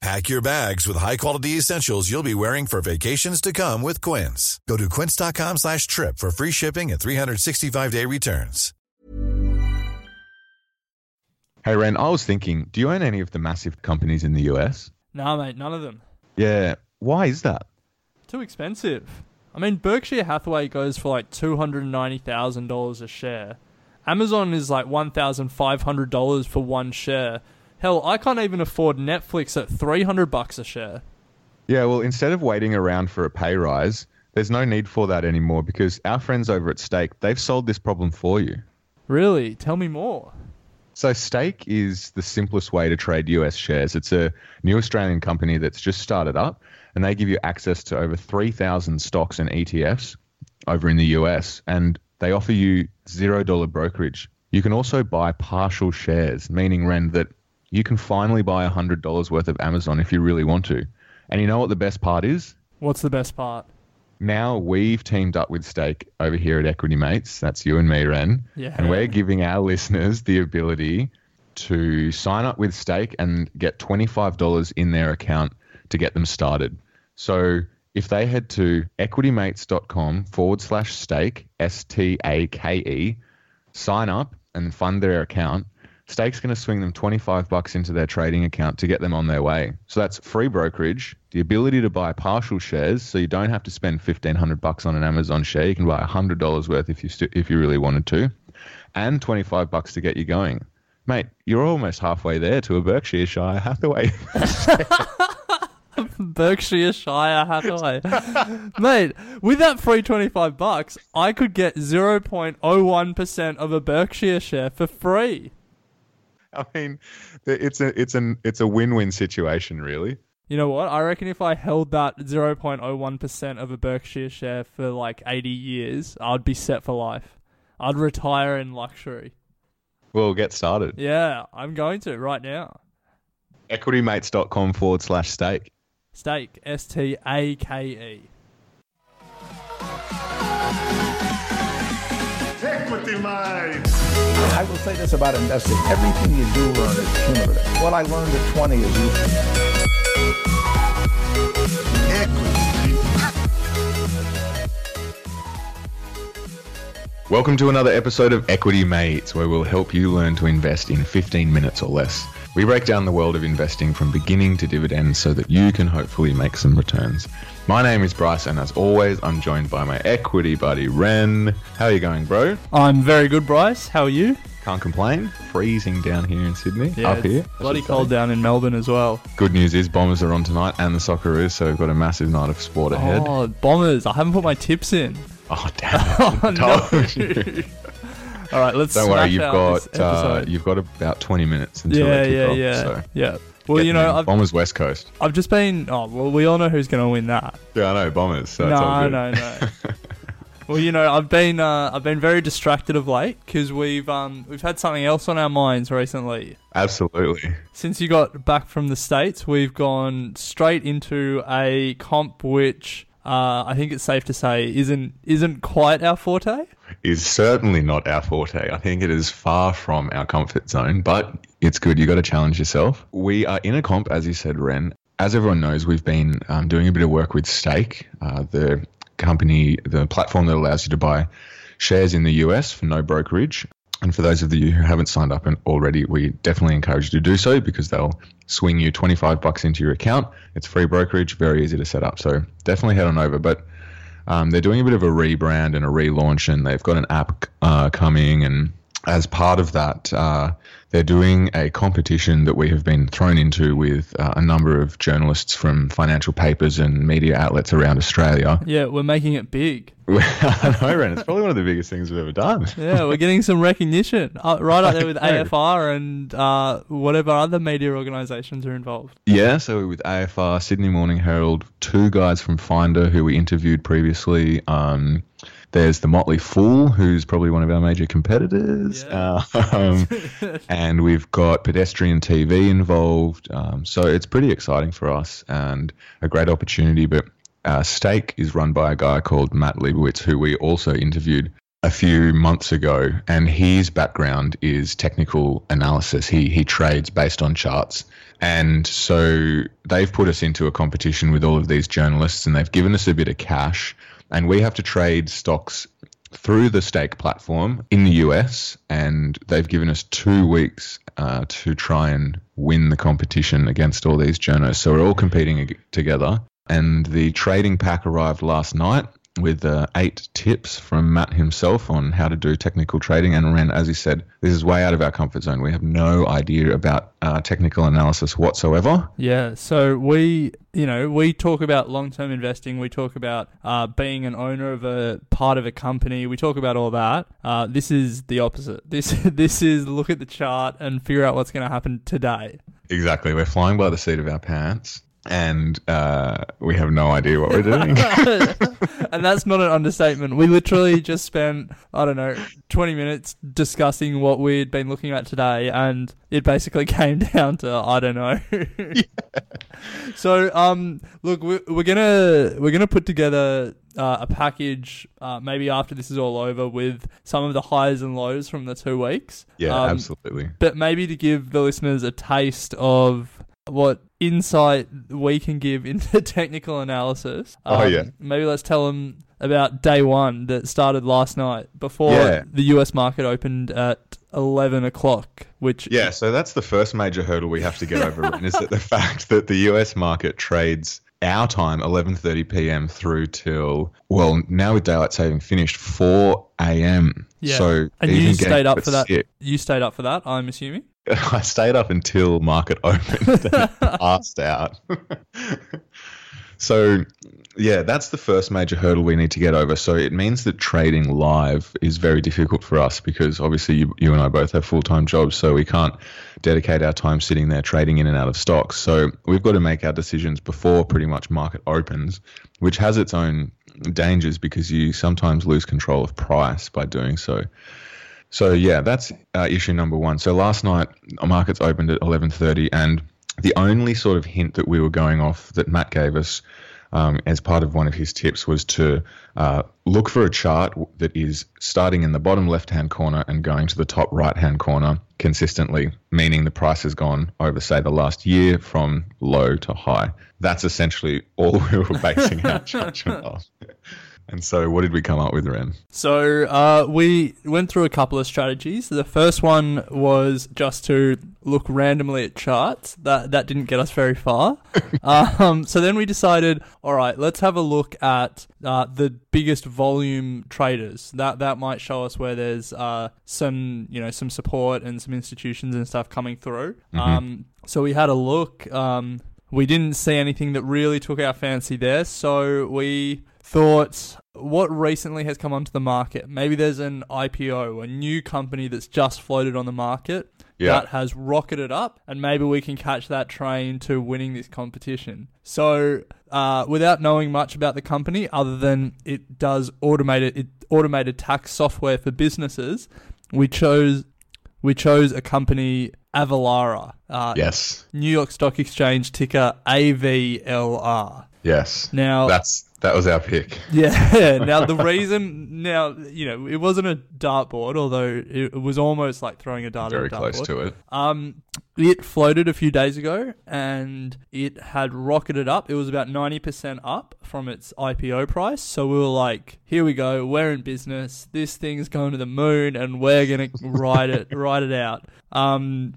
Pack your bags with high-quality essentials you'll be wearing for vacations to come with Quince. Go to quince.com slash trip for free shipping and 365-day returns. Hey, Ren, I was thinking, do you own any of the massive companies in the US? Nah, mate, none of them. Yeah. Why is that? Too expensive. I mean, Berkshire Hathaway goes for like $290,000 a share. Amazon is like $1,500 for one share. Hell, I can't even afford Netflix at 300 bucks a share. Yeah, well, instead of waiting around for a pay rise, there's no need for that anymore because our friends over at Stake, they've solved this problem for you. Really? Tell me more. So, Stake is the simplest way to trade US shares. It's a new Australian company that's just started up, and they give you access to over 3,000 stocks and ETFs over in the US, and they offer you $0 brokerage. You can also buy partial shares, meaning, Ren, that you can finally buy $100 worth of Amazon if you really want to. And you know what the best part is? What's the best part? Now we've teamed up with Stake over here at Equity Mates. That's you and me, Ren. Yeah. And we're giving our listeners the ability to sign up with Stake and get $25 in their account to get them started. So if they head to equitymates.com forward slash stake, S T A K E, sign up and fund their account, Stake's going to swing them 25 bucks into their trading account to get them on their way. So that's free brokerage, the ability to buy partial shares, so you don't have to spend 1500 bucks on an Amazon share. You can buy $100 worth if you st- if you really wanted to, and 25 bucks to get you going. Mate, you're almost halfway there to a Berkshire Shire Hathaway. Berkshire Shire Hathaway. Mate, with that free 25 bucks, I could get 0.01% of a Berkshire share for free. I mean, it's a it's an it's a win-win situation, really. You know what? I reckon if I held that 0.01% of a Berkshire share for like 80 years, I'd be set for life. I'd retire in luxury. We'll get started. Yeah, I'm going to right now. Equitymates.com forward slash stake. Stake, S T A K E. Equity Mate. I will say this about investing. Everything you do learn is cumulative. What I learned at 20 is useful. Welcome to another episode of Equity Mates, where we'll help you learn to invest in 15 minutes or less. We break down the world of investing from beginning to dividends so that you can hopefully make some returns. My name is Bryce, and as always, I'm joined by my equity buddy Ren. How are you going, bro? I'm very good, Bryce. How are you? Can't complain. Freezing down here in Sydney. up here. Bloody should say. cold down in Melbourne as well. Good news is Bombers are on tonight, and the Socceroos, so we've got a massive night of sport ahead. Oh, bombers. I haven't put my tips in. Oh, damn! Oh, no. All right, let's Don't worry, you've got uh, you've got about 20 minutes until yeah, yeah, off. yeah, So yeah. Well, you know. I've, Bombers West Coast. I've just been. Oh, well, we all know who's going to win that. Yeah, I know Bombers. So no, no, no. well, you know, I've been uh, I've been very distracted of late because we've um we've had something else on our minds recently. Absolutely. Since you got back from the states, we've gone straight into a comp which uh, I think it's safe to say isn't isn't quite our forte. Is certainly not our forte. I think it is far from our comfort zone, but it's good. You got to challenge yourself. We are in a comp, as you said, Ren. As everyone knows, we've been um, doing a bit of work with Stake, uh, the company, the platform that allows you to buy shares in the US for no brokerage. And for those of you who haven't signed up and already, we definitely encourage you to do so because they'll swing you 25 bucks into your account. It's free brokerage, very easy to set up. So definitely head on over. But um, they're doing a bit of a rebrand and a relaunch, and they've got an app uh, coming. And as part of that, uh, they're doing a competition that we have been thrown into with uh, a number of journalists from financial papers and media outlets around Australia. Yeah, we're making it big. I know, Ren. It's probably one of the biggest things we've ever done. Yeah, we're getting some recognition uh, right up there with AFR and uh, whatever other media organisations are involved. Yeah, so with AFR, Sydney Morning Herald, two guys from Finder who we interviewed previously. Um, there's the Motley Fool, who's probably one of our major competitors. Yeah. Um, and we've got pedestrian TV involved. Um, so it's pretty exciting for us and a great opportunity. But uh, Stake is run by a guy called Matt Leibowitz, who we also interviewed a few months ago, and his background is technical analysis. He he trades based on charts, and so they've put us into a competition with all of these journalists, and they've given us a bit of cash, and we have to trade stocks through the stake platform in the US, and they've given us two weeks uh, to try and win the competition against all these journalists. So we're all competing together. And the trading pack arrived last night with uh, eight tips from Matt himself on how to do technical trading. And Ren, as he said, this is way out of our comfort zone. We have no idea about uh, technical analysis whatsoever. Yeah, so we, you know, we talk about long-term investing. We talk about uh, being an owner of a part of a company. We talk about all that. Uh, this is the opposite. This this is look at the chart and figure out what's going to happen today. Exactly. We're flying by the seat of our pants. And uh, we have no idea what we're doing. and that's not an understatement. We literally just spent, I don't know, 20 minutes discussing what we'd been looking at today, and it basically came down to, I don't know. So, um, look, we're, we're gonna we're gonna put together uh, a package, uh, maybe after this is all over, with some of the highs and lows from the two weeks. yeah, Um, absolutely. But maybe to give the listeners a taste of what insight we can give into technical analysis. Oh, um, yeah. Maybe let's tell them about day one that started last night before Yeah. the US market opened at 11 o'clock, which Yeah, so that's the first major hurdle we have to get over, Ren, is that the fact that the US market trades our time, 11:30 p.m. through till well, now with daylight saving finished 4 a.m. Yeah. So and you stayed up for that. six- You stayed up for that, I'm assuming. I stayed up until market opened, then passed out. so, yeah, that's the first major hurdle we need to get over. So it means that trading live is very difficult for us because obviously you, you and I both have full time jobs, so we can't dedicate our time sitting there trading in and out of stocks. So we've got to make our decisions before pretty much market opens, which has its own dangers because you sometimes lose control of price by doing so. So yeah, that's uh, issue number one. So last night, markets opened at 11:30, and the only sort of hint that we were going off that Matt gave us um, as part of one of his tips was to uh, look for a chart that is starting in the bottom left-hand corner and going to the top right-hand corner consistently, meaning the price has gone over, say, the last year from low to high. That's essentially all we were basing our judgment on. And so, what did we come up with, Ren? So uh, we went through a couple of strategies. The first one was just to look randomly at charts. That that didn't get us very far. um, so then we decided, all right, let's have a look at uh, the biggest volume traders. That that might show us where there's uh, some you know some support and some institutions and stuff coming through. Um, so we had a look. Um, we didn't see anything that really took our fancy there, so we thought what recently has come onto the market. Maybe there's an IPO, a new company that's just floated on the market Yeah. that has rocketed up, and maybe we can catch that train to winning this competition. So, uh, without knowing much about the company, other than it does automated it automated tax software for businesses, we chose we chose a company Avalara. Uh, Yes. New York Stock Exchange ticker AVLR. Yes. Now that's that was our pick. Yeah. now the reason, now you know, it wasn't a dartboard, although it was almost like throwing a dart. Very at a close to it. Um, it floated a few days ago, and it had rocketed up. It was about ninety percent up from its IPO price. So we were like, "Here we go. We're in business. This thing's going to the moon, and we're gonna ride it, ride it out." Um,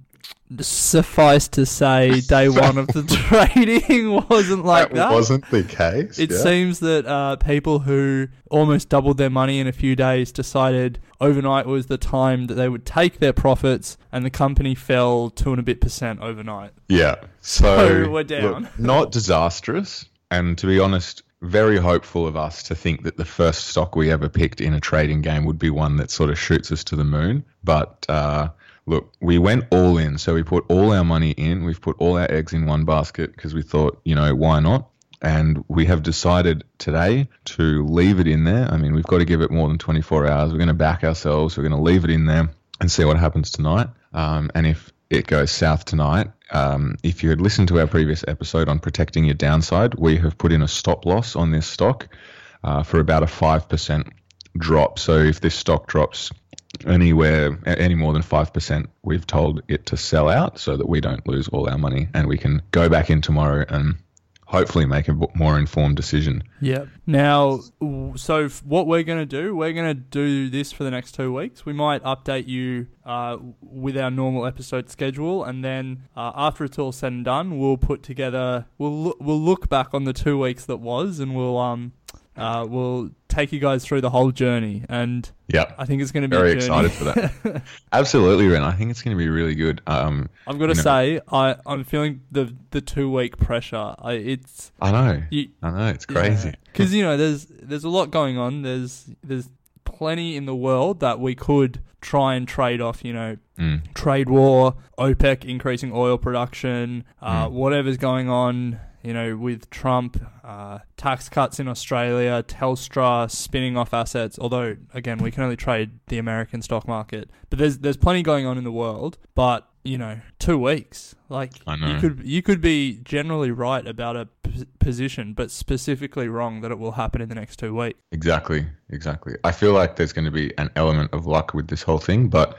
suffice to say, day one of the trading wasn't like that. wasn't the case. It yeah. seems that uh, people who almost doubled their money in a few days decided overnight was the time that they would take their profits, and the company fell two and a bit percent overnight. Yeah. So, So we're down. look, not disastrous, and to be honest, very hopeful of us to think that the first stock we ever picked in a trading game would be one that sort of shoots us to the moon. But uh, look, we went all in, so we put all our money in. We've put all our eggs in one basket because we thought, you know, why not? And we have decided today to leave it in there. I mean, we've got to give it more than 24 hours. We're going to back ourselves. We're going to leave it in there and see what happens tonight. Um, and if it goes south tonight, um, if you had listened to our previous episode on protecting your downside, we have put in a stop loss on this stock uh, for about a 5% drop. So if this stock drops anywhere, any more than 5%, we've told it to sell out so that we don't lose all our money and we can go back in tomorrow and hopefully make a more informed decision. Yeah. Now, so what we're going to do, we're going to do this for the next two weeks. We might update you uh, with our normal episode schedule, and then uh, after it's all said and done, we'll put together. We'll we'll look back on the two weeks that was, and we'll um uh, we'll take you guys through the whole journey. And Yeah. I think it's going to be Very excited for that. Absolutely, Ren. I think it's going to be really good. Um, I've got to know- say, I I'm feeling the the two week pressure. I, it's I know. you, I know. It's crazy. Because you know, there's there's a lot going on. There's there's plenty in the world that we could try and trade off. You know, Mm. trade war, OPEC increasing oil production, uh, Mm. whatever's going on. You know, with Trump, uh, tax cuts in Australia, Telstra spinning off assets. Although, again, we can only trade the American stock market. But there's there's plenty going on in the world. But you know, two weeks, like I know. you could you could be generally right about a p- position, but specifically wrong that it will happen in the next two weeks. Exactly, exactly. I feel like there's going to be an element of luck with this whole thing, but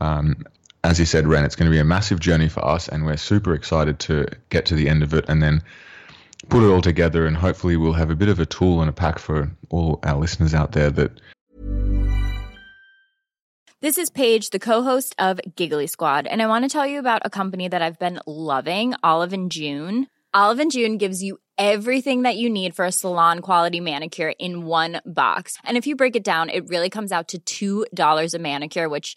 um, as you said, Ren, it's going to be a massive journey for us, and we're super excited to get to the end of it and then put it all together, and hopefully we'll have a bit of a tool and a pack for all our listeners out there that This is Paige, the co-host of Giggly Squad, and I want to tell you about a company that I've been loving, Olive and June. Olive and June gives you everything that you need for a salon quality manicure in one box. And if you break it down, it really comes out to $2 a manicure, which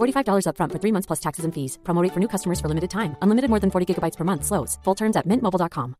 $45 upfront for three months plus taxes and fees. Promo rate for new customers for limited time. Unlimited more than 40 gigabytes per month. Slows. Full terms at mintmobile.com.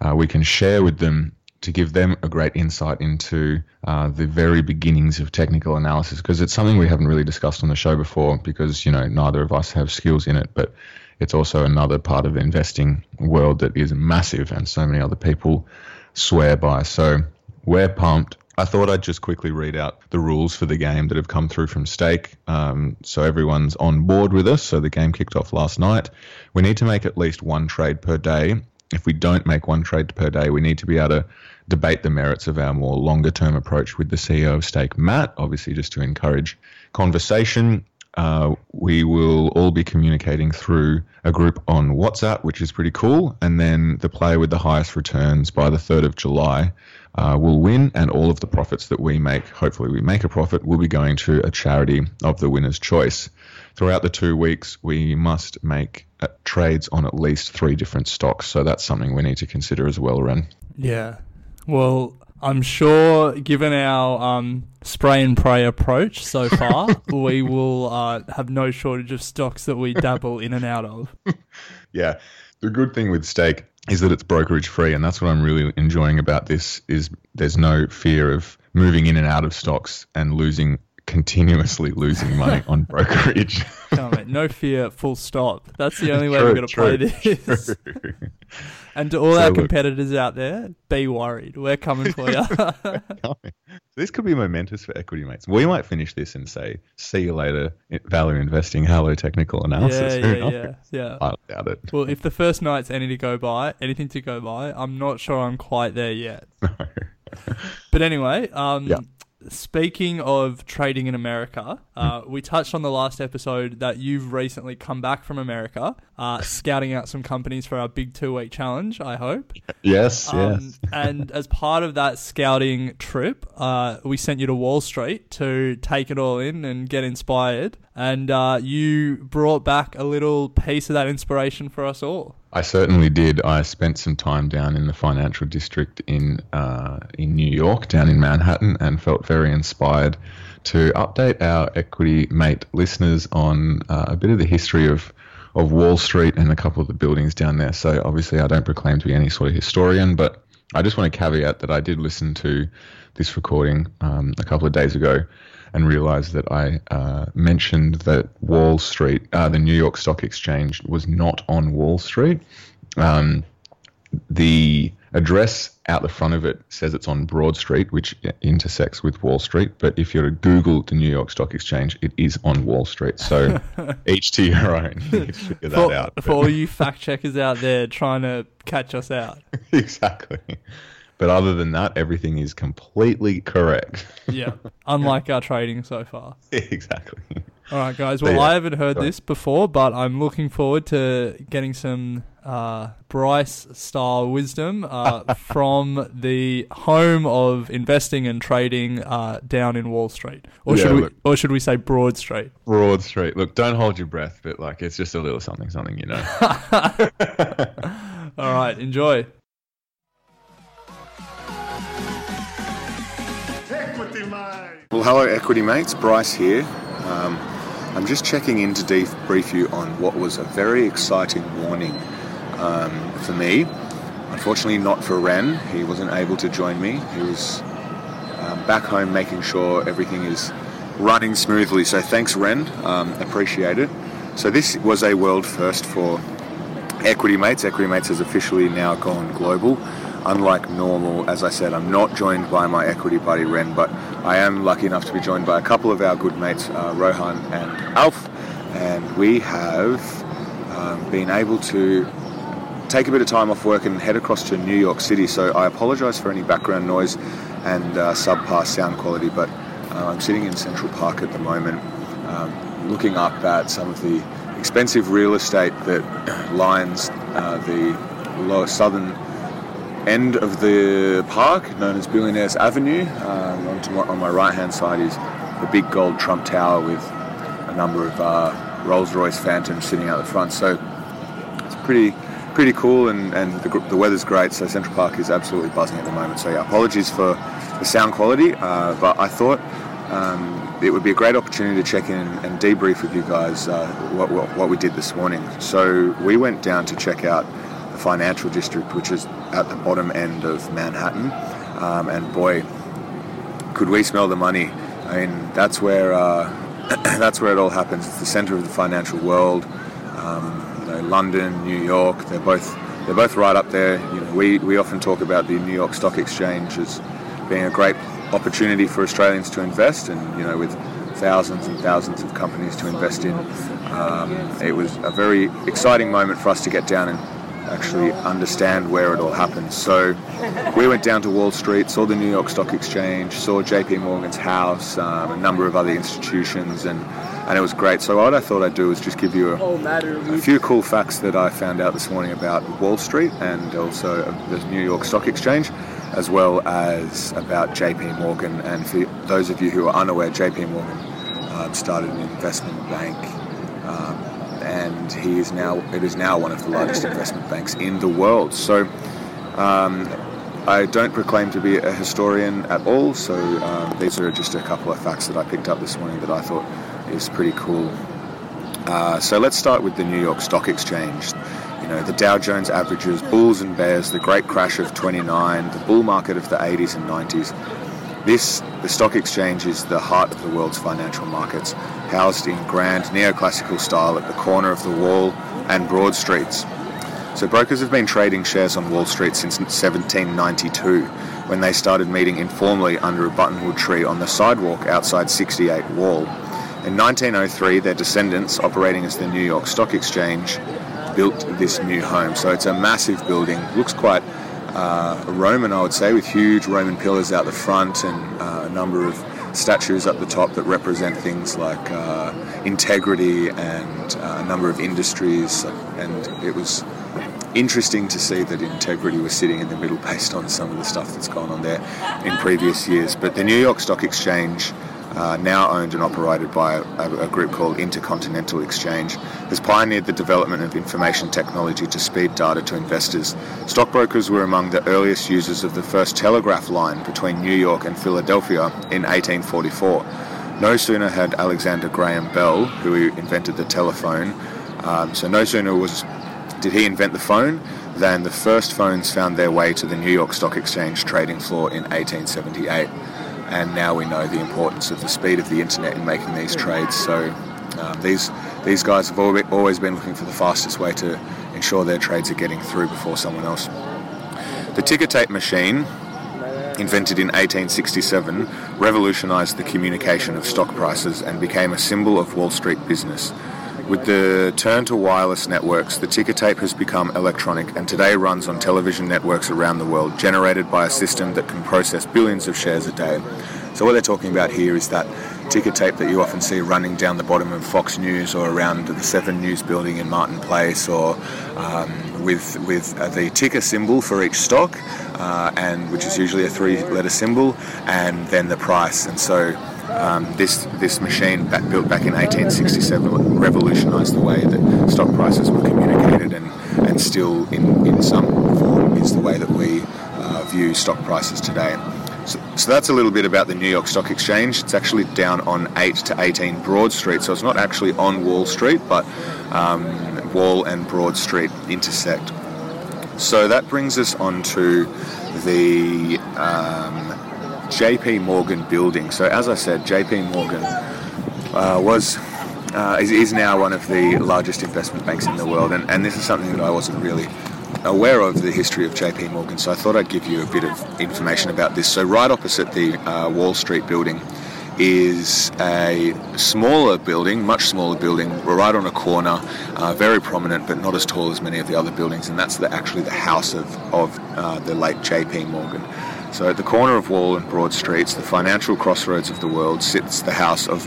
uh, we can share with them to give them a great insight into uh, the very beginnings of technical analysis because it's something we haven't really discussed on the show before because you know neither of us have skills in it but it's also another part of the investing world that is massive and so many other people swear by so we're pumped I thought I'd just quickly read out the rules for the game that have come through from Stake. Um, so everyone's on board with us. So the game kicked off last night. We need to make at least one trade per day. If we don't make one trade per day, we need to be able to debate the merits of our more longer term approach with the CEO of Stake, Matt, obviously, just to encourage conversation. Uh, we will all be communicating through a group on WhatsApp, which is pretty cool. And then the player with the highest returns by the 3rd of July uh, will win, and all of the profits that we make, hopefully we make a profit, will be going to a charity of the winner's choice. Throughout the two weeks, we must make uh, trades on at least three different stocks, so that's something we need to consider as well, Ren. Yeah. Well, I'm sure, given our um, spray and pray approach so far, we will uh, have no shortage of stocks that we dabble in and out of. Yeah. The good thing with stake is that it's brokerage free, and that's what I'm really enjoying about this. Is there's no fear of moving in and out of stocks and losing continuously losing money on brokerage. No, mate, no fear, full stop. That's the only way True, we're going to play this. And to all So our look- competitors out there, be worried. We're coming for you. this could be momentous for equity mates. We might finish this and say, "See you later, value investing." Hello, technical analysis. yeah, yeah, yeah, yeah. I doubt it. Well, if the first night's any to go by, anything to go by, I'm not sure I'm quite there yet. But anyway, um, Yeah. Speaking of trading in America, uh, we touched on the last episode that you've recently come back from America, uh, scouting out some companies for our big two week challenge, I hope. Yes, Um, yes. and as part of that scouting trip, uh, we sent you to Wall Street to take it all in and get inspired. And uh, you brought back a little piece of that inspiration for us all. I certainly did. I spent some time down in the financial district in uh, in New York, down in Manhattan, and felt very inspired to update our equity mate listeners on uh, a bit of the history of of Wall Street and a couple of the buildings down there. So obviously, I don't proclaim to be any sort of historian, but I just want to caveat that I did listen to this recording um, a couple of days ago and realized that I uh, mentioned that Wall Street, uh, the New York Stock Exchange, was not on Wall Street. Um, the address out the front of it says it's on Broad Street, which intersects with Wall Street. But if you're to Google the New York Stock Exchange, it is on Wall Street. So each to your own. You figure that For, out. for all you fact checkers out there trying to catch us out. exactly. But other than that, everything is completely correct. Yeah. Unlike our trading so far. exactly. All right, guys. Well, yeah, I haven't heard sorry. this before, but I'm looking forward to getting some uh, Bryce style wisdom uh, from the home of investing and trading uh, down in Wall Street, or Yeah, should we, look. or should we say Broad Street? Broad Street. Look, don't hold your breath, but like it's just a little something, something, you know. All right, enjoy. Well, hello, equity mates. Bryce here. Um, I'm just checking in to debrief you on what was a very exciting morning um, for me. Unfortunately, not for Ren. He wasn't able to join me. He was um, back home making sure everything is running smoothly. So thanks, Ren. Um, appreciate it. So this was a world first for Equity Mates. Equity Mates has officially now gone global. Unlike normal, as I said, I'm not joined by my equity buddy Ren, but I am lucky enough to be joined by a couple of our good mates, uh, Rohan and Alf, and we have um, been able to take a bit of time off work and head across to New York City. So I apologise for any background noise and uh, subpar sound quality, but uh, I'm sitting in Central Park at the moment, um, looking up at some of the expensive real estate that lines uh, the lower southern end of the park, known as Billionaires Avenue. Um, on, my, on my right-hand side is the big gold Trump Tower with a number of uh, Rolls-Royce Phantoms sitting out the front. So it's pretty pretty cool and, and the, the weather's great so Central Park is absolutely buzzing at the moment so yeah apologies for the sound quality uh, but I thought um, it would be a great opportunity to check in and debrief with you guys uh, what, what, what we did this morning so we went down to check out the financial district which is at the bottom end of Manhattan. Um, and boy could we smell the money. I mean that's where uh, that's where it all happens. It's the center of the financial world. Um, you know, London, New York, they're both they're both right up there. You know, we, we often talk about the New York Stock Exchange as being a great opportunity for Australians to invest, and you know, with thousands and thousands of companies to invest in, um, it was a very exciting moment for us to get down and actually understand where it all happens. So we went down to Wall Street, saw the New York Stock Exchange, saw JP Morgan's house, um, a number of other institutions, and, and it was great. So what I thought I'd do is just give you a, a few cool facts that I found out this morning about Wall Street and also the New York Stock Exchange. as well as about JP Morgan. And for those of you who are unaware, JP Morgan uh, started an investment bank. And he is now it is now one of the largest investment banks in the world. So um, I don't proclaim to be a historian at all. So um, these are just a couple of facts that I picked up this morning that I thought is pretty cool. Uh, so let's start with the New York Stock Exchange. You know, the Dow Jones averages, bulls and bears, the great crash of 29, the bull market of the 80s and 90s. This, the stock exchange, is the heart of the world's financial markets, in grand neoclassical style at the corner of the Wall and Broad Streets. So brokers have been trading shares on Wall Street since 1792, when they started meeting informally under a buttonwood tree on the sidewalk outside 68 Wall. In 1903, their descendants, operating as the New York Stock Exchange, built this new home. So it's a massive building, looks quite uh, Roman, I would say, with huge Roman pillars out the front and uh, a number of statues up the top that represent things like uh, integrity and uh, a number of industries. And it was interesting to see that integrity was sitting in the middle based on some of the stuff that's gone on there in previous years. But the New York Stock Exchange uh, now owned and operated by a, a, group called Intercontinental Exchange, has pioneered the development of information technology to speed data to investors. Stockbrokers were among the earliest users of the first telegraph line between New York and Philadelphia in 1844. No sooner had Alexander Graham Bell, who invented the telephone, um, so no sooner was did he invent the phone than the first phones found their way to the New York Stock Exchange trading floor in 1878 and now we know the importance of the speed of the internet in making these trades. So um, these these guys have always been looking for the fastest way to ensure their trades are getting through before someone else. The ticker tape machine, invented in 1867, revolutionized the communication of stock prices and became a symbol of Wall Street business. With the turn to wireless networks, the ticker tape has become electronic and today runs on television networks around the world, generated by a system that can process billions of shares a day. So, what they're talking about here is that ticker tape that you often see running down the bottom of Fox News or around the Seven News building in Martin Place, or um, with with uh, the ticker symbol for each stock, uh, and which is usually a three-letter symbol, and then the price. And so um, this this machine back, built back in 1867 revolutionised the way that stock prices were communicated, and and still in in some form is the way that we uh, view stock prices today. So, so, that's a little bit about the New York Stock Exchange. It's actually down on 8 to 18 Broad Street, so it's not actually on Wall Street, but um, Wall and Broad Street intersect. So that brings us on to the um, JP Morgan building. So, as I said, JP Morgan uh, was uh, is, is, now one of the largest investment banks in the world, and, and this is something that I wasn't really aware of the history of JP Morgan, so I thought I'd give you a bit of information about this. So, right opposite the uh, Wall Street building is a smaller building, much smaller building, We're right on a corner, uh, very prominent, but not as tall as many of the other buildings, and that's the, actually the house of, of uh, the late JP Morgan. So at the corner of Wall and Broad Streets, the financial crossroads of the world, sits the house of,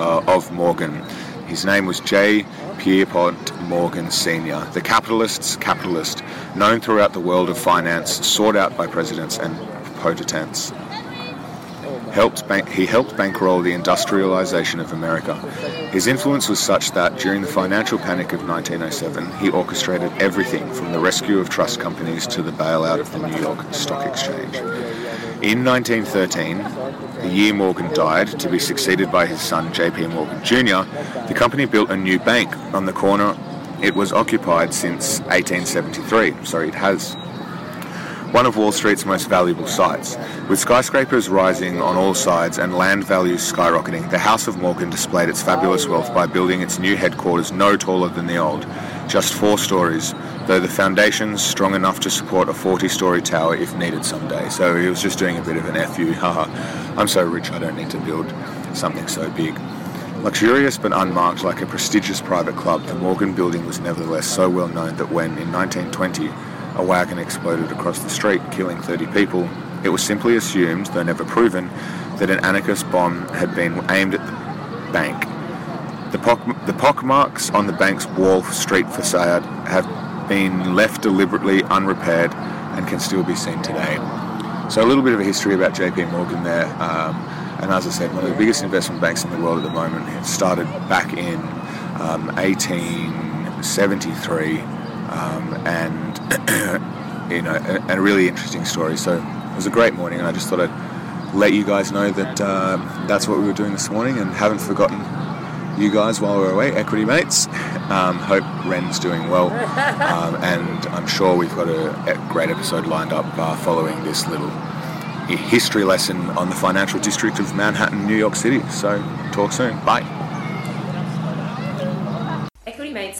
uh, of Morgan. His name was J. Pierpont Morgan Sr., the capitalist's capitalist, known throughout the world of finance, sought out by presidents and potentates helped he helped bankroll the industrialization of America. His influence was such that during the financial panic of 1907, he orchestrated everything from the rescue of trust companies to the bailout of the New York Stock Exchange. In 1913, the year Morgan died, to be succeeded by his son J.P. Morgan Jr., the company built a new bank on the corner. It was occupied since 1873, so it has one of Wall Street's most valuable sites. With skyscrapers rising on all sides and land values skyrocketing, the House of Morgan displayed its fabulous wealth by building its new headquarters no taller than the old, just four stories, though the foundations strong enough to support a 40-story tower if needed someday. So he was just doing a bit of an FU, haha, I'm so rich I don't need to build something so big. Luxurious but unmarked like a prestigious private club, the Morgan building was nevertheless so well known that when, in 1920, a wagon exploded across the street, killing 30 people, it was simply assumed, though never proven, that an anarchist bomb had been aimed at the bank. The, pock, the pockmarks on the bank's Wall Street facade have been left deliberately unrepaired and can still be seen today. So a little bit of a history about JP Morgan there. Um, and as I said, one of the biggest investment banks in the world at the moment. It started back in um, 1873, um, and you know, a, a, really interesting story. So it was a great morning, and I just thought I'd let you guys know that uh, that's what we were doing this morning, and haven't forgotten you guys while we are away, equity mates. Um, hope Ren's doing well, um, and I'm sure we've got a, a great episode lined up uh, following this little history lesson on the financial district of Manhattan, New York City. So, talk soon. Bye.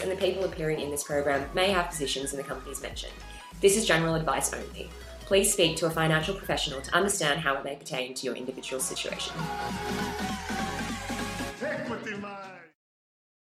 And the people appearing in this program may have positions in the companies mentioned. This is general advice only. Please speak to a financial professional to understand how it may pertain to your individual situation.